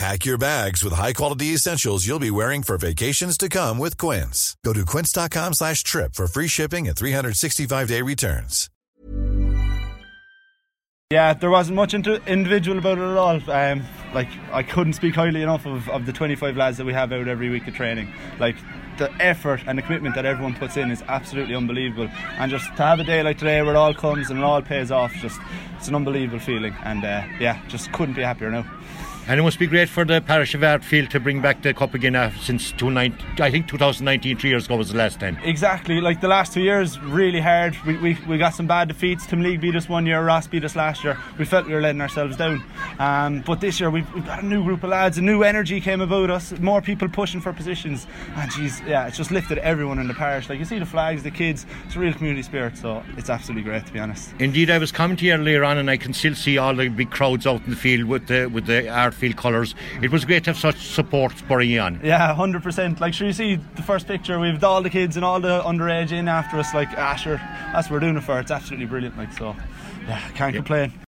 Pack your bags with high-quality essentials you'll be wearing for vacations to come with Quince. Go to quince.com slash trip for free shipping and 365-day returns. Yeah, there wasn't much individual about it at all. Um, like, I couldn't speak highly enough of, of the 25 lads that we have out every week of training. Like, the effort and the commitment that everyone puts in is absolutely unbelievable. And just to have a day like today where it all comes and it all pays off, just it's an unbelievable feeling. And uh, yeah, just couldn't be happier now. And it must be great for the parish of Ardfield to bring back the cup again uh, since 29, I think 2019, three years ago was the last time. Exactly, like the last two years, really hard. We, we, we got some bad defeats. Timoleague beat us one year, Ross beat us last year. We felt we were letting ourselves down. Um, but this year, we've, we've got a new group of lads, a new energy came about us, more people pushing for positions. And geez, yeah, it's just lifted everyone in the parish. Like you see the flags, the kids, it's a real community spirit, so it's absolutely great to be honest. Indeed, I was commenting earlier on, and I can still see all the big crowds out in the field with the with the Ardfield colours. It was great to have such support spurring you on. Yeah, hundred percent. Like, sure, you see the first picture. We've all the kids and all the underage in after us. Like, ah, sure, that's what we're doing it for. It's absolutely brilliant. Like, so, yeah, can't Yep. complain.